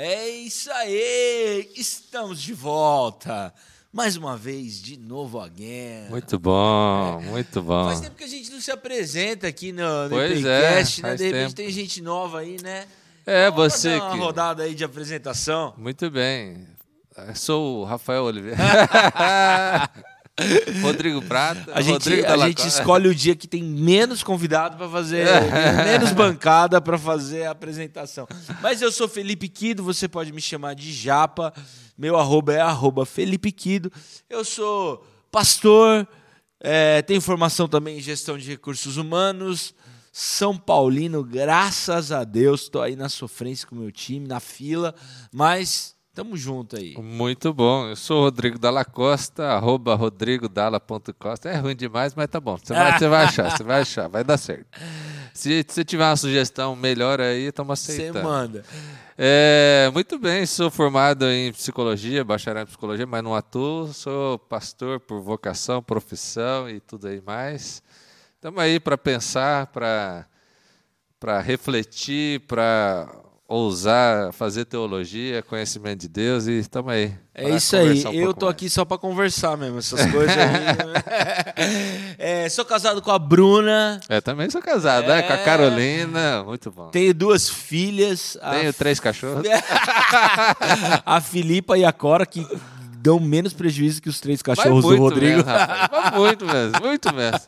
É isso aí! Estamos de volta! Mais uma vez, de novo again. Muito bom, muito bom. Faz tempo que a gente não se apresenta aqui no, no Pois Epicast, é, né? De repente tempo. tem gente nova aí, né? É, Vamos você dar uma que. rodada aí de apresentação. Muito bem. Eu sou o Rafael Oliveira. Rodrigo Prata. A gente, Rodrigo a gente escolhe o dia que tem menos convidado para fazer, menos bancada para fazer a apresentação. Mas eu sou Felipe Quido, você pode me chamar de Japa. Meu arroba é arroba Felipe Quido. Eu sou pastor, é, tenho formação também em gestão de recursos humanos. São Paulino, graças a Deus, estou aí na sofrência com o meu time, na fila, mas tamo junto aí. Muito bom. Eu sou o Rodrigo Dalla Costa, arroba rodrigodala.costa. É ruim demais, mas tá bom. Você vai, você vai achar, você vai achar, vai dar certo. Se você tiver uma sugestão melhor aí, estamos Você aceitando. manda. É, muito bem, sou formado em psicologia, bacharel em psicologia, mas não atuo. Sou pastor por vocação, profissão e tudo aí mais. Estamos aí para pensar, para refletir, para ousar fazer teologia, conhecimento de Deus e estamos aí. É isso aí. um eu tô mais. aqui só pra conversar mesmo, essas coisas aí. É, sou casado com a Bruna, É, também sou casado, né? Com a É. Carolina, muito bom. tenho duas filhas. a Tenho três cachorros. a Filipa e a Cora, que dão menos prejuízo que os três cachorros do Rodrigo. mesmo, rapaz. Muito mesmo, muito mesmo.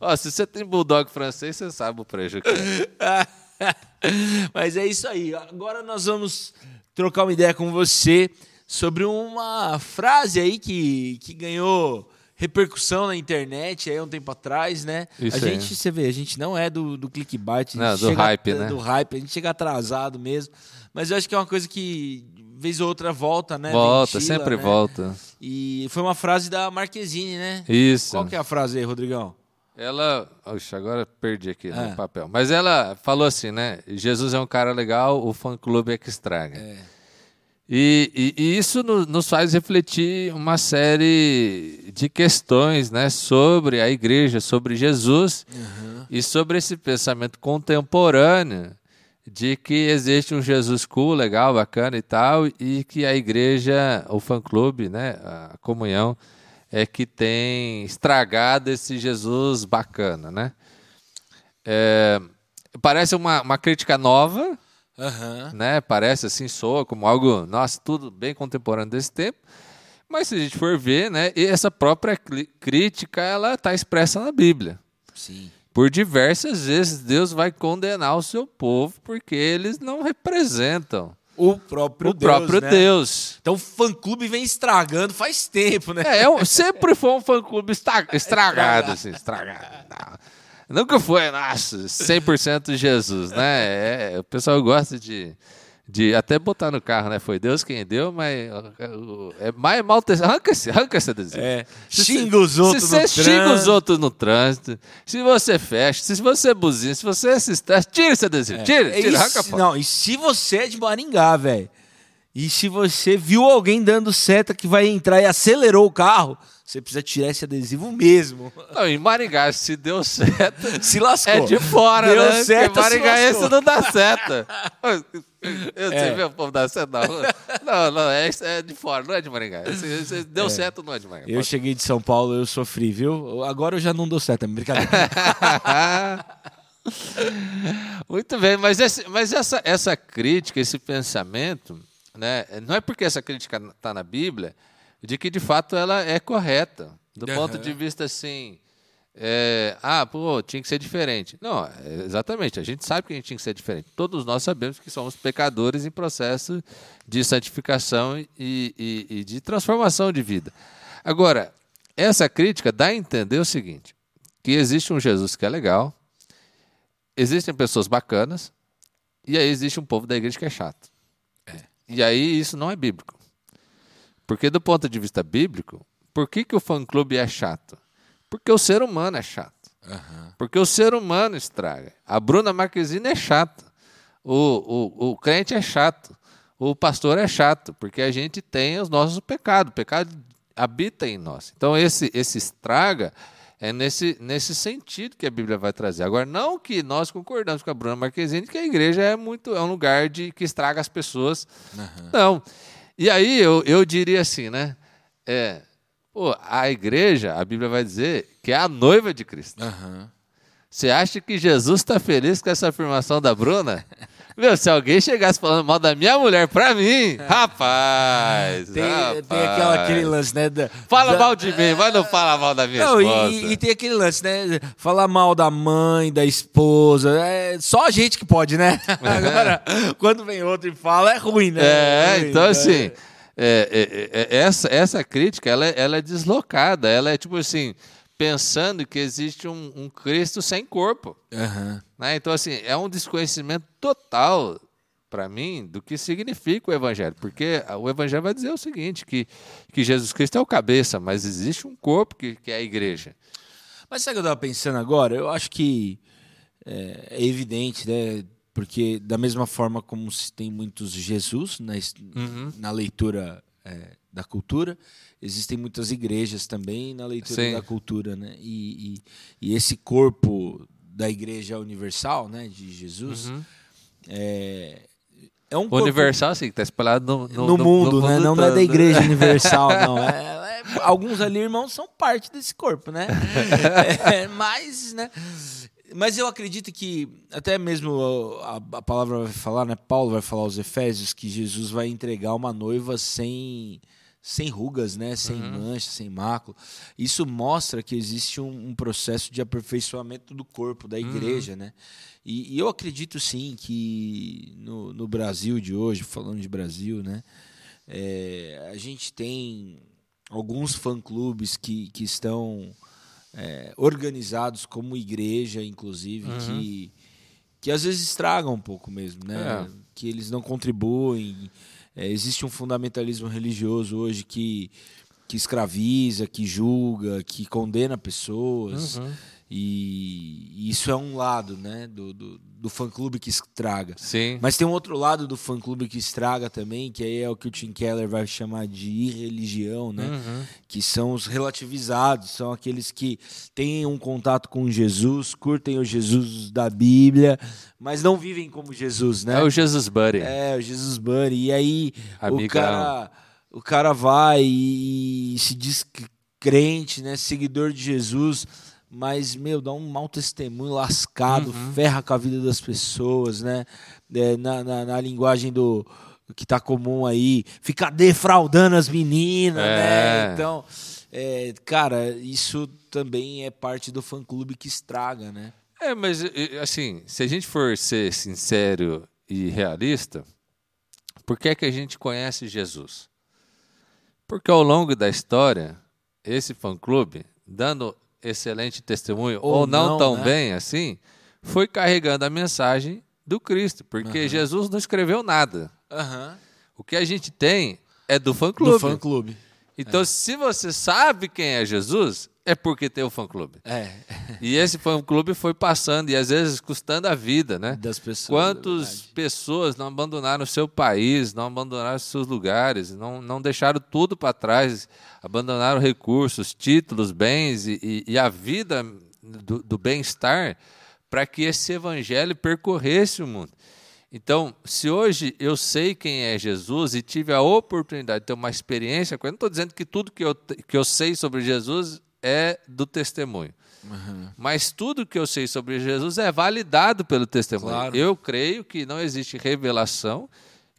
Ó, se você tem bulldog francês, você sabe o prejuízo. que é. Mas é isso aí. Agora nós vamos trocar uma ideia com você sobre uma frase aí que, que ganhou repercussão na internet aí um tempo atrás, né? Isso a aí. gente, você vê, a gente não é do, do clickbait, a Não, do hype, né? Do hype, a gente chega atrasado mesmo. Mas eu acho que é uma coisa que vez ou outra volta, né? Volta, Ventila, sempre né? volta. E foi uma frase da Marquezine, né? Isso. Qual que é a frase aí, Rodrigão? Ela. Oxe, agora perdi aqui Ah. no papel. Mas ela falou assim, né? Jesus é um cara legal, o fã clube é que estraga. É. E, e- e isso no- nos faz refletir uma série de questões né, sobre a igreja, sobre Jesus e sobre esse pensamento contemporâneo de que existe um Jesus cool, legal, bacana e tal, e que a igreja, o fã-clube, né, a comunhão, é que tem estragado esse Jesus bacana, né? É, parece uma, uma crítica nova, Aham. né? Parece assim, soa como algo, nossa, tudo bem contemporâneo desse tempo. Mas se a gente for ver, né, e essa própria crítica, ela está expressa na Bíblia. Sim. Por diversas vezes Deus vai condenar o seu povo porque eles não representam O próprio o Deus, próprio né? Deus. Então o fã-clube vem estragando faz tempo, né? É, um- sempre foi um fã-clube esta- estragado, assim, estragado. Não. Nunca foi, nossa, 100% Jesus, né? É, o pessoal gosta de, de até botar no carro, né? Foi Deus quem deu, mas é mais mal... Arranca esse, arranca esse adesivo. É. Se Xinga os outros Se você no xinga os trânsito. outros no trânsito, se você fecha, se você buzina, se você se estressa, tira esse adesivo, tira, É, tira, e arranca se-. Não, e se você é de Maringá, velho, e se você viu alguém dando seta que vai entrar e acelerou o carro, você precisa tirar esse adesivo mesmo. Não, em Maringá, se deu certo, Se lascou. É de fora, Deu né? seta, Porque Maringaense se lascou. não dá seta. Eu É. sei ver o povo dar seta na rua. Não, não, é, é de fora, não é de Maringá. Deu certo, não é de Maringá. Eu cheguei de São Paulo, eu sofri, viu? Agora eu já não dou seta, brincadeira. Muito bem, mas, esse- mas essa, essa crítica, esse pensamento, né, não é porque essa crítica está na Bíblia de que de fato ela é correta. Do Aham. ponto de vista assim, é, ah, pô, tinha que ser diferente. Não, é, exatamente, a gente sabe que a gente tinha que ser diferente. Todos nós sabemos que somos pecadores em processo de santificação e, e- e de transformação de vida. Agora, essa crítica dá a entender o seguinte: que existe um Jesus que é legal, existem pessoas bacanas, e aí existe um povo da igreja que é chato. E aí isso não é bíblico. Porque do ponto de vista bíblico, por que, que o fã-clube é chato? Porque o ser humano é chato. Porque o ser humano estraga. A Bruna Marquezine é chata. O, o, o crente é chato. O pastor é chato. Porque a gente tem os nossos pecados. O pecado habita em nós. Então esse, esse estraga É nesse, nesse sentido que a Bíblia vai trazer. Agora, não que nós concordamos com a Bruna Marquezine que a igreja é muito é um lugar de que estraga as pessoas. Uhum. Não. E aí eu, eu diria assim, né? É, pô, a igreja, a Bíblia vai dizer que é a noiva de Cristo. Uhum. Você acha que Jesus está feliz com essa afirmação da Bruna? Meu, se alguém chegasse falando mal da minha mulher pra mim, é. rapaz, tem, rapaz. tem aquela, aquele lance, né? Da, fala da, mal de mim, mas não fala mal da minha não, esposa. E, e, tem aquele lance, né? Falar mal da mãe, da esposa. É só a gente que pode, né? Agora, quando vem outro e fala, é ruim, né? É, é ruim, então né? assim. É, é, é, essa, essa crítica ela, ela é deslocada, ela é tipo assim, pensando que existe um, um Cristo sem corpo. Uhum. Né? Então, assim, é um desconhecimento total para mim do que significa o Evangelho, porque o Evangelho vai dizer o seguinte, que, que Jesus Cristo é o cabeça, mas existe um corpo que, que é a igreja. Mas sabe o que eu estava pensando agora? Eu acho que é, é, evidente, né? Porque da mesma forma como se tem muitos Jesus na, uhum. na leitura é, da cultura, existem muitas igrejas também na leitura Sim. da cultura, né? E, e, e, esse corpo da Igreja Universal, né, de Jesus, uhum. é, é um universal, assim, que está espalhado no, no, no, mundo, no, né? Não, não é da Igreja Universal, não. É, é, alguns ali, irmãos, são parte desse corpo, né? É, mas, né? Mas eu acredito que, até mesmo a, a, palavra vai falar, né? Paulo vai falar aos Efésios que Jesus vai entregar uma noiva sem sem rugas, né? sem uhum. mancha, sem mácula. Isso mostra que existe um, um, processo de aperfeiçoamento do corpo, da uhum. igreja. Uhum. Né? E, e, eu acredito sim que no, no, Brasil de hoje, falando de Brasil, né? É, a gente tem alguns fã-clubes que, que estão é, organizados como igreja, inclusive, uhum. que, que às vezes estragam um pouco mesmo, né? É. Que eles não contribuem. É, existe um fundamentalismo religioso hoje que, que escraviza, que julga, que condena pessoas. Uhum. E, e, isso é um lado né, do, do, do fã-clube que estraga. Sim. Mas tem um outro lado do fã-clube que estraga também, que aí é o que o Tim Keller vai chamar de irreligião, né? Uhum. Que são os relativizados, são aqueles que têm um contato com Jesus, curtem o Jesus da Bíblia, mas não vivem como Jesus, né? É o Jesus Buddy. É, o Jesus Buddy. E aí o cara, o cara vai e se diz crente, né? Seguidor de Jesus mas, meu, dá um mau testemunho lascado, uhum. ferra com a vida das pessoas, né? É, na, na, na, linguagem do que tá comum aí, fica defraudando as meninas, né? é. né? Então, é, cara, isso também é parte do fã-clube que estraga, né? É, mas, assim, se a gente for ser sincero e realista, por que, é que a gente conhece Jesus? Porque ao longo da história, esse fã-clube, dando excelente testemunho, ou, ou não, não, tão né? bem assim, foi carregando a mensagem do Cristo, porque uhum. Jesus não escreveu nada. Uhum. O que a gente tem é do fã-clube. Do fã-clube. Então, é. se você sabe quem é Jesus, é porque tem o fã-clube. É. E esse fã-clube foi passando e às vezes custando a vida, né? Das pessoas. Quantas pessoas não abandonaram o seu país, não abandonaram seus lugares, não, não deixaram tudo para trás, abandonaram recursos, títulos, bens e, e, e a vida do, do bem-estar para que esse evangelho percorresse o mundo. Então, se hoje eu sei quem é Jesus e tive a oportunidade de ter uma experiência com ele, não estou dizendo que tudo que eu, que eu sei sobre Jesus é do testemunho. Uhum. Mas tudo que eu sei sobre Jesus é validado pelo testemunho. Claro. Eu creio que não existe revelação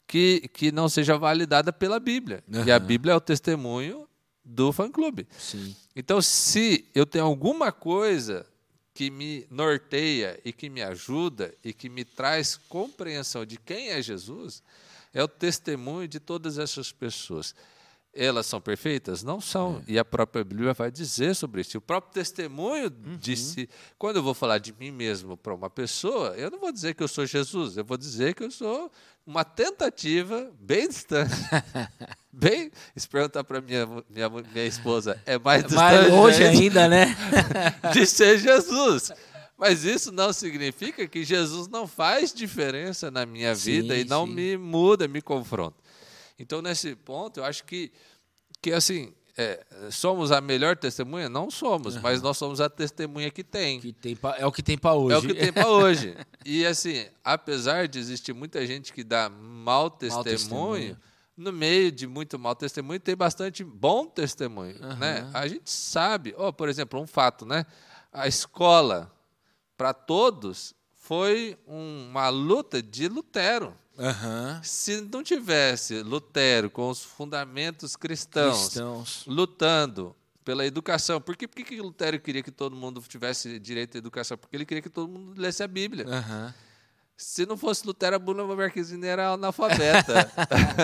que, que não seja validada pela Bíblia. Uhum. E a Bíblia é o testemunho do fã-clube. Então, se eu tenho alguma coisa que me norteia e que me ajuda e que me traz compreensão de quem é Jesus, é o testemunho de todas essas pessoas. Elas são perfeitas? Não são. É. E a própria Bíblia vai dizer sobre isso. O próprio testemunho uhum. disse. Quando eu vou falar de mim mesmo para uma pessoa, eu não vou dizer que eu sou Jesus, eu vou dizer que eu sou uma tentativa bem distante. bem. Se perguntar para minha, minha, minha esposa, é mais distante. Mais longe ainda, né? de ser Jesus. Mas isso não significa que Jesus não faz diferença na minha vida sim, e não sim. me muda, me confronta. Então, nesse ponto, eu acho que, que assim, é, somos a melhor testemunha? Não somos, uhum. mas nós somos a testemunha que tem. Que tem pra, é o que tem para hoje. É o que tem para hoje. E assim, apesar de existir muita gente que dá mau testemunho, testemunho. no meio de muito mau testemunho tem bastante bom testemunho, uhum. né? A gente sabe, oh, por exemplo, um fato, né? A escola para todos foi uma luta de Lutero. Uhum. Se não tivesse Lutero com os fundamentos cristãos, cristãos. lutando pela educação, por que, por que Lutero queria que todo mundo tivesse direito à educação? Porque ele queria que todo mundo lesse a Bíblia. Uhum. Se não fosse Lutero, a Bruna Marquezine era analfabeta.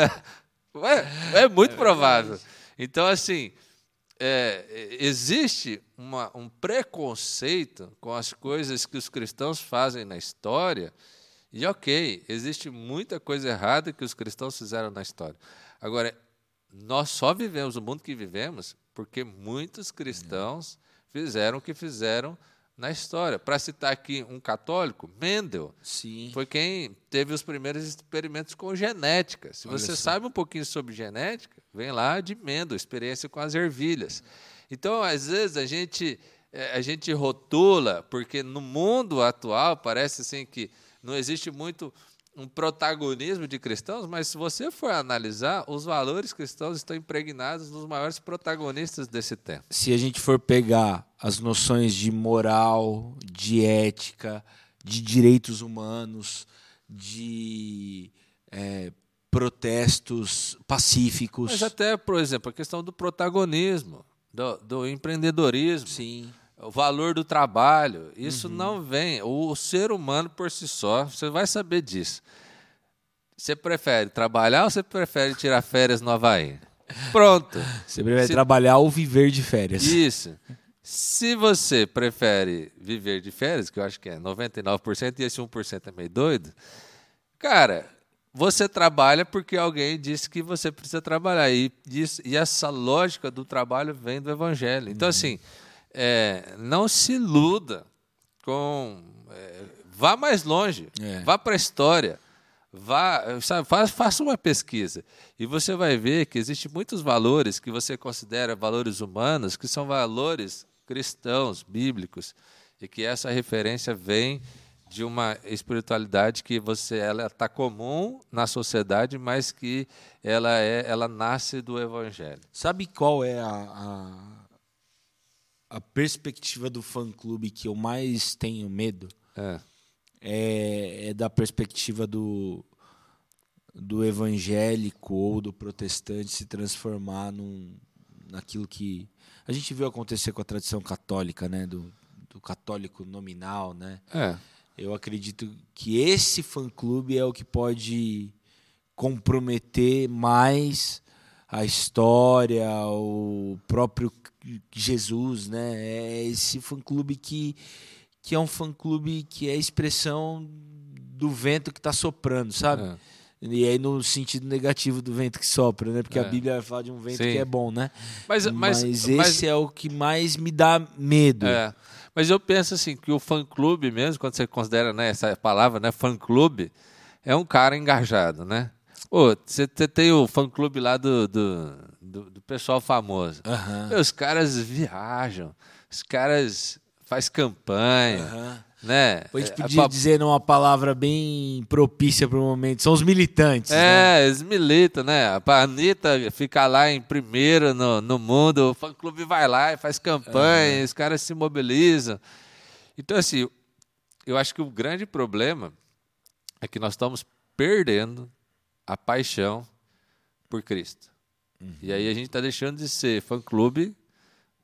é, é muito provável. Então, assim, é, existe uma, um preconceito com as coisas que os cristãos fazem na história e ok, existe muita coisa errada que os cristãos fizeram na história. Agora, nós só vivemos o mundo que vivemos porque muitos cristãos fizeram o que fizeram na história. Para citar aqui um católico, Mendel Sim. foi quem teve os primeiros experimentos com genética. Se Olha você só. sabe um pouquinho sobre genética, vem lá de Mendel, experiência com as ervilhas. Então, às vezes, a gente, eh, a gente rotula, porque no mundo atual parece assim que não existe muito um protagonismo de cristãos, mas se você for analisar, os valores cristãos estão impregnados nos maiores protagonistas desse tempo. Se a gente for pegar as noções de moral, de ética, de direitos humanos, de é, protestos pacíficos. Mas até, por exemplo, a questão do protagonismo, do, do empreendedorismo. Sim o valor do trabalho, isso uhum. não vem. O ser humano por si só, você vai saber disso. Você prefere trabalhar ou você prefere tirar férias no Havaí? Pronto. Você prefere Se... trabalhar ou viver de férias. Isso. Se você prefere viver de férias, que eu acho que é 99%, e esse 1% é meio doido, cara, você trabalha porque alguém disse que você precisa trabalhar. E, e essa lógica do trabalho vem do Evangelho. Então, uhum. assim é, não se iluda com. É, vá mais longe, é. vá para a história. Vá, sabe, faça uma pesquisa e você vai ver que existem muitos valores que você considera valores humanos, que são valores cristãos, bíblicos, e que essa referência vem de uma espiritualidade que você ela está comum na sociedade, mas que ela é ela nasce do evangelho. Sabe qual é a, a a perspectiva do fã-clube que eu mais tenho medo é. É, é, da perspectiva do, do evangélico ou do protestante se transformar num, naquilo que a gente viu acontecer com a tradição católica, né? Do, do católico nominal, né? É. Eu acredito que esse fã-clube é o que pode comprometer mais a história, o próprio Jesus, né? É esse fã-clube que, que é um fã-clube que é a expressão do vento que está soprando, sabe? É. E aí no sentido negativo do vento que sopra, né? Porque é. a Bíblia fala de um vento Sim. que é bom, né? Mas, mas, mas esse mas... é o que mais me dá medo. É. Mas eu penso assim que o fã-clube mesmo, quando você considera né, essa palavra, né, fã-clube, é um cara engajado, né? Você tem o fã-clube lá do, do, do, do, pessoal famoso. Uhum. Os caras viajam, os caras faz campanha, uhum. Né? A gente podia é, dizer uma palavra bem propícia para o momento, são os militantes. É, né? eles militam, né? A Anitta fica lá em primeiro no, no mundo, o fã-clube vai lá e faz campanha, uhum. os caras se mobilizam. Então, assim, eu acho que o grande problema é que nós estamos perdendo a paixão por Cristo. Uhum. E aí a gente está deixando de ser fã-clube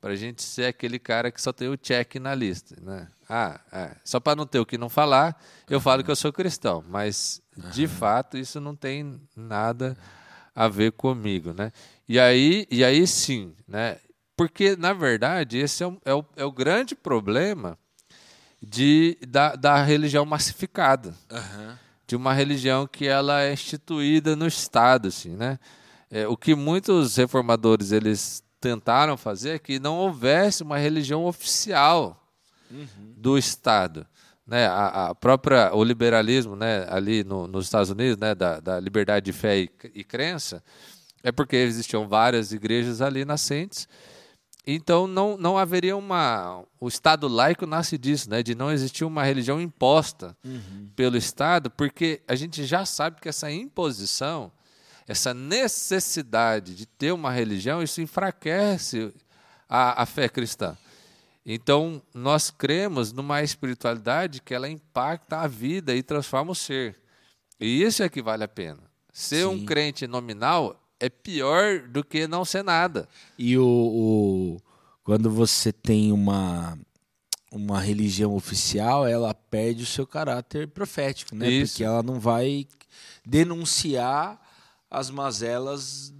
para a gente ser aquele cara que só tem o check na lista. Né? Ah, é. só para não ter o que não falar, eu falo que eu sou cristão, mas de uhum. fato isso não tem nada a ver comigo. Né? E, aí, e aí sim, né? porque na verdade esse é o, é o, é o grande problema de, da, da religião massificada. Uhum de uma religião que ela é instituída no Estado, assim, né? É, o que muitos reformadores eles tentaram fazer é que não houvesse uma religião oficial uhum. do Estado, né? A, a, própria o liberalismo, né? Ali no, nos Estados Unidos, né? Da, da liberdade de fé e, e crença, é porque existiam várias igrejas ali nascentes. Então não, não haveria uma. O Estado laico nasce disso, né? De não existir uma religião imposta uhum. pelo Estado, porque a gente já sabe que essa imposição, essa necessidade de ter uma religião, isso enfraquece a, a fé cristã. Então, nós cremos numa espiritualidade que ela impacta a vida e transforma o ser. E isso é que vale a pena. Ser Sim. um crente nominal é pior do que não ser nada. E o, o, quando você tem uma uma religião oficial, ela perde o seu caráter profético, né? Isso. Porque ela não vai denunciar as mazelas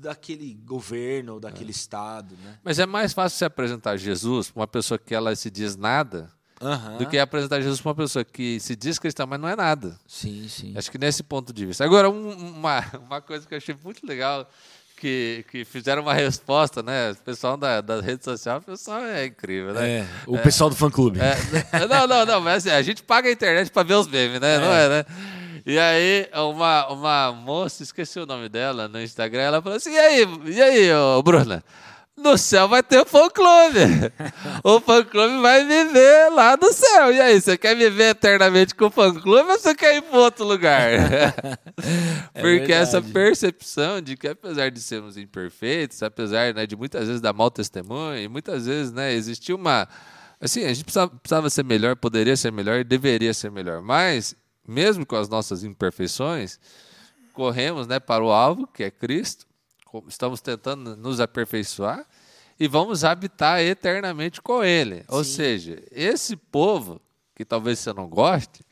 daquele governo, daquele é. estado, né? Mas é mais fácil se apresentar Jesus para uma pessoa que ela se diz nada Uhum. do que apresentar Jesus para uma pessoa que se diz cristã, mas não é nada. Sim, sim. Acho que nesse ponto de vista. Agora, um, uma, uma coisa que eu achei muito legal, que, que fizeram uma resposta, né? O pessoal da, da rede social, o pessoal é incrível, né? É, o é, pessoal do fã-clube. É, não, não, não, mas assim, a gente paga a internet para ver os memes, né? É. Não é, né? E aí, uma, uma moça, esqueci o nome dela no Instagram, ela falou assim: e aí, e aí, ô, Bruna? no céu vai ter o fã-clube. o fã-clube vai viver lá no céu. E aí, você quer viver eternamente com o fã-clube ou você quer ir para outro lugar? é Porque essa percepção de que, apesar de sermos imperfeitos, apesar né, de muitas vezes dar mau testemunho, e muitas vezes né, existia uma. Assim, a gente precisava, precisava ser melhor, poderia ser melhor e deveria ser melhor. Mas, mesmo com as nossas imperfeições, corremos né, para o alvo, que é Cristo estamos tentando nos aperfeiçoar e vamos habitar eternamente com Ele. Sim. Ou seja, esse povo, que talvez você não goste,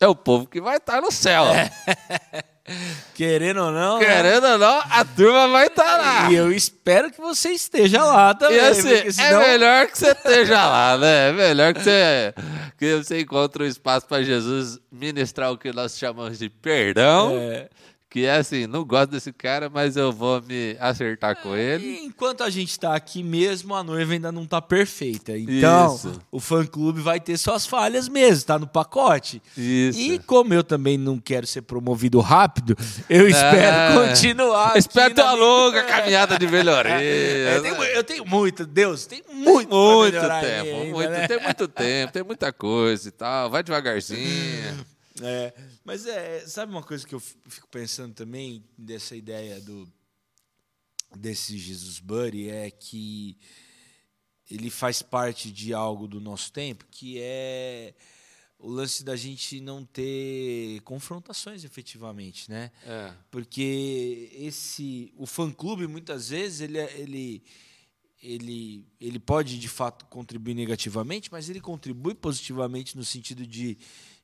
é o povo que vai estar no céu. É. Querendo ou não. Né? Querendo né? ou não, a turma vai estar lá. E eu espero que você esteja lá também. Assim, senão... É melhor que você esteja lá, né? É melhor que você, que você encontre um espaço para Jesus ministrar o que nós chamamos de perdão. É que é assim, não gosto desse cara, mas eu vou me acertar com é, ele. Enquanto a gente está aqui mesmo, a noiva ainda não está perfeita. Então, Isso. o fã-clube vai ter suas falhas mesmo, está no pacote. Isso. E como eu também não quero ser promovido rápido, eu espero é. continuar. Espero ter uma longa caminhada de melhoria. É, eu, tenho, eu, tenho, muito, Deus, tem muito, muito tempo, ainda, muito, né? tem muito tempo, tem muita coisa e tal. Vai devagarzinho. É. Mas é, sabe uma coisa que eu fico pensando também dessa ideia do desse Jesus Buddy é que ele faz parte de algo do nosso tempo que é o lance da gente não ter confrontações efetivamente, né? É. Porque esse o fã clube muitas vezes ele é, ele ele ele pode de fato contribuir negativamente, mas ele contribui positivamente no sentido de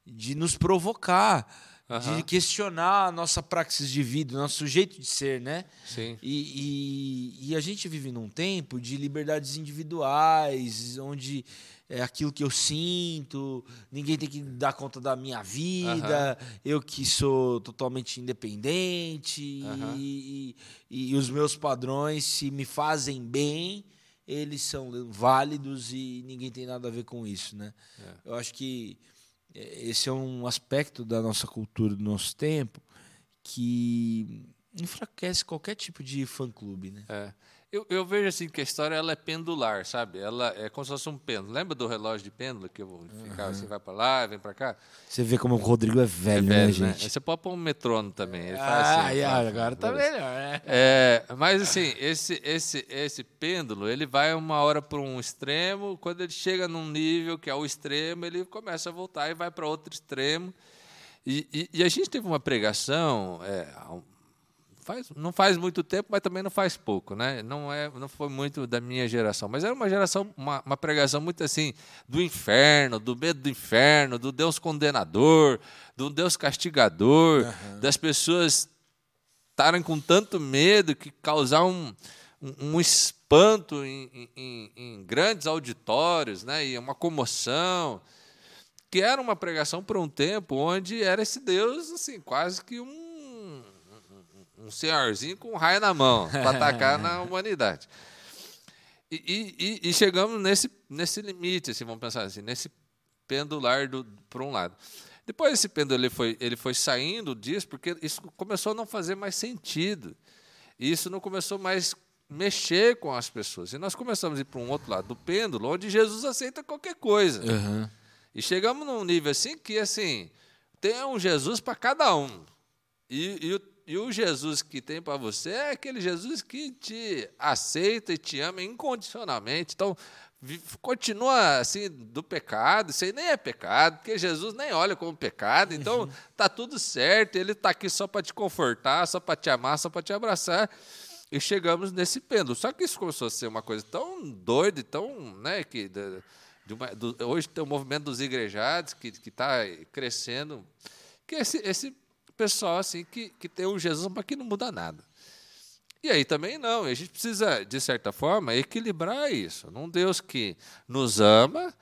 de nos provocar, uhum. de questionar a nossa praxis de vida, o nosso jeito de ser, né? Sim. E, e, e, a gente vive num tempo de liberdades individuais, onde é aquilo que eu sinto, ninguém tem que dar conta da minha vida, uhum. eu que sou totalmente independente uhum. e, e, os meus padrões, se me fazem bem, eles são válidos e ninguém tem nada a ver com isso, né? É. Eu acho que esse é um aspecto da nossa cultura, do nosso tempo, que enfraquece qualquer tipo de fã-clube, né? É. Eu, eu, vejo assim que a história ela é pendular, sabe? Ela é como se fosse um pêndulo. Lembra do relógio de pêndulo que eu vou ficar uhum. assim, vai para lá, vem para cá? Você vê como o Rodrigo é velho, é né, velho né, gente? Né? Você pode pôr um metrônomo também. Ele ah, assim, agora tá melhor, né? É, mas assim, esse, esse, esse pêndulo, ele vai uma hora para um extremo, quando ele chega num nível que é o extremo, ele começa a voltar e vai para outro extremo. E, e, e, a gente teve uma pregação é, faz, não faz muito tempo, mas também não faz pouco, né? Não é, não foi muito da minha geração, mas era uma geração, uma, uma pregação muito assim do inferno, do medo do inferno, do Deus condenador, do Deus castigador, uhum. das pessoas estarem com tanto medo que causar um, um, um espanto em, em, em, grandes auditórios, né? E uma comoção. Que era uma pregação por um tempo onde era esse Deus, assim, quase que um um senhorzinho com um raio na mão para atacar na humanidade. E, e, e, chegamos nesse, nesse limite, assim, vamos pensar assim, nesse pendular do, por um lado. Depois esse pêndulo ele foi, ele foi saindo disso porque isso começou a não fazer mais sentido. E isso não começou mais mexer com as pessoas. E nós começamos a ir para um outro lado do pêndulo, onde Jesus aceita qualquer coisa. Uhum. E chegamos num nível assim que assim tem um Jesus para cada um. E, e, o, e, o, Jesus que tem para você é aquele Jesus que te aceita e te ama incondicionalmente. Então, continua assim do pecado, isso aí nem é pecado, porque Jesus nem olha como pecado, então tá tudo certo, ele está aqui só para te confortar, só para te amar, só para te abraçar. E chegamos nesse pêndulo. Só que isso começou a ser uma coisa tão doida tão, né, que uma, do, hoje tem o movimento dos igrejados que está crescendo, que esse, esse pessoal assim que, que tem o Jesus, mas que não muda nada. E aí também não, a gente precisa, de certa forma, equilibrar isso. Num Deus que nos ama,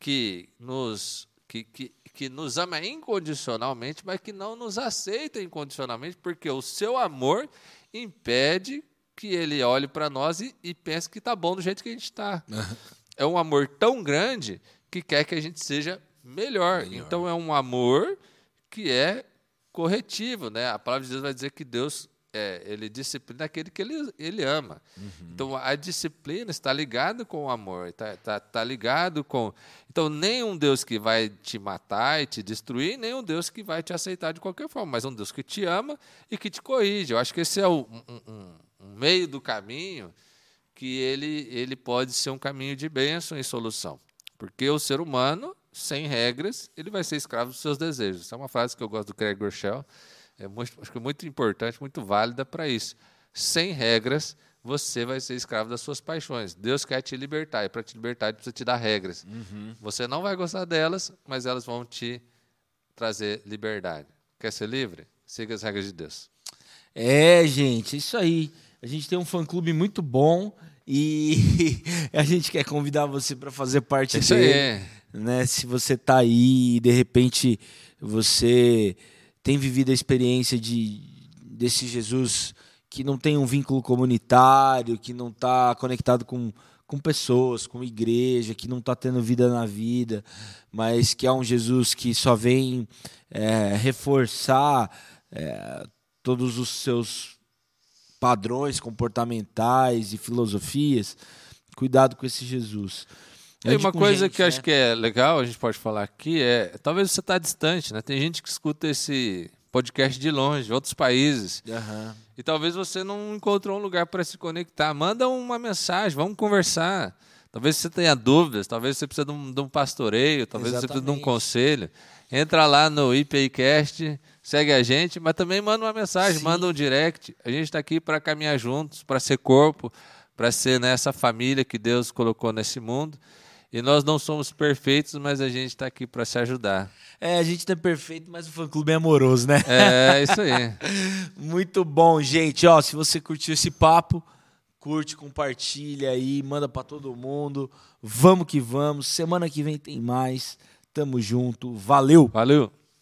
que nos, que, que, que nos ama incondicionalmente, mas que não nos aceita incondicionalmente, porque o seu amor impede que ele olhe para nós e, e pense que está bom do jeito que a gente está. é um amor tão grande que quer que a gente seja melhor. melhor. Então é um amor que é corretivo, né? A palavra de Deus vai dizer que Deus é, ele disciplina aquele que ele, ele ama. Uhum. Então, a disciplina está ligada com o amor, está tá, tá ligado com... Então, nem um Deus que vai te matar e te destruir, nem um Deus que vai te aceitar de qualquer forma, mas um Deus que te ama e que te corrige. Eu acho que esse é o, um, um, um meio do caminho que ele, ele pode ser um caminho de bênção e solução. Porque o ser humano, sem regras, ele vai ser escravo dos seus desejos. Essa é uma frase que eu gosto do Craig Rochelle, é muito, acho que é muito importante, muito válida para isso. Sem regras, você vai ser escravo das suas paixões. Deus quer te libertar, e para te libertar, ele precisa te dar regras. Uhum. Você não vai gostar delas, mas elas vão te trazer liberdade. Quer ser livre? Siga as regras de Deus. É, gente, isso aí. A gente tem um fã-clube muito bom e a gente quer convidar você para fazer parte isso dele. Aí. Né? Se você está aí e de repente você tem vivido a experiência de desse Jesus que não tem um vínculo comunitário, que não está conectado com, com pessoas, com igreja, que não está tendo vida na vida, mas que é um Jesus que só vem é, reforçar é, todos os seus padrões comportamentais e filosofias. Cuidado com esse Jesus. E uma coisa gente, que eu acho né? que é legal, a gente pode falar aqui, é talvez você está distante, né? Tem gente que escuta esse podcast de longe, de outros países. Uhum. E talvez você não encontrou um lugar para se conectar. Manda uma mensagem, vamos conversar. Talvez você tenha dúvidas, talvez você precise de um, de um pastoreio, talvez Exatamente. você precise de um conselho. Entra lá no IPIcast, segue a gente, mas também manda uma mensagem, Sim. manda um direct. A gente está aqui para caminhar juntos, para ser corpo, para ser nessa família que Deus colocou nesse mundo. E nós não somos perfeitos, mas a gente está aqui para se ajudar. É, a gente não é perfeito, mas o fã-clube é amoroso, né? É, isso aí. Muito bom, gente. Ó, se você curtiu esse papo, curte, compartilha aí, manda para todo mundo. Vamos que vamos. Semana que vem tem mais. Tamo junto. Valeu. Valeu.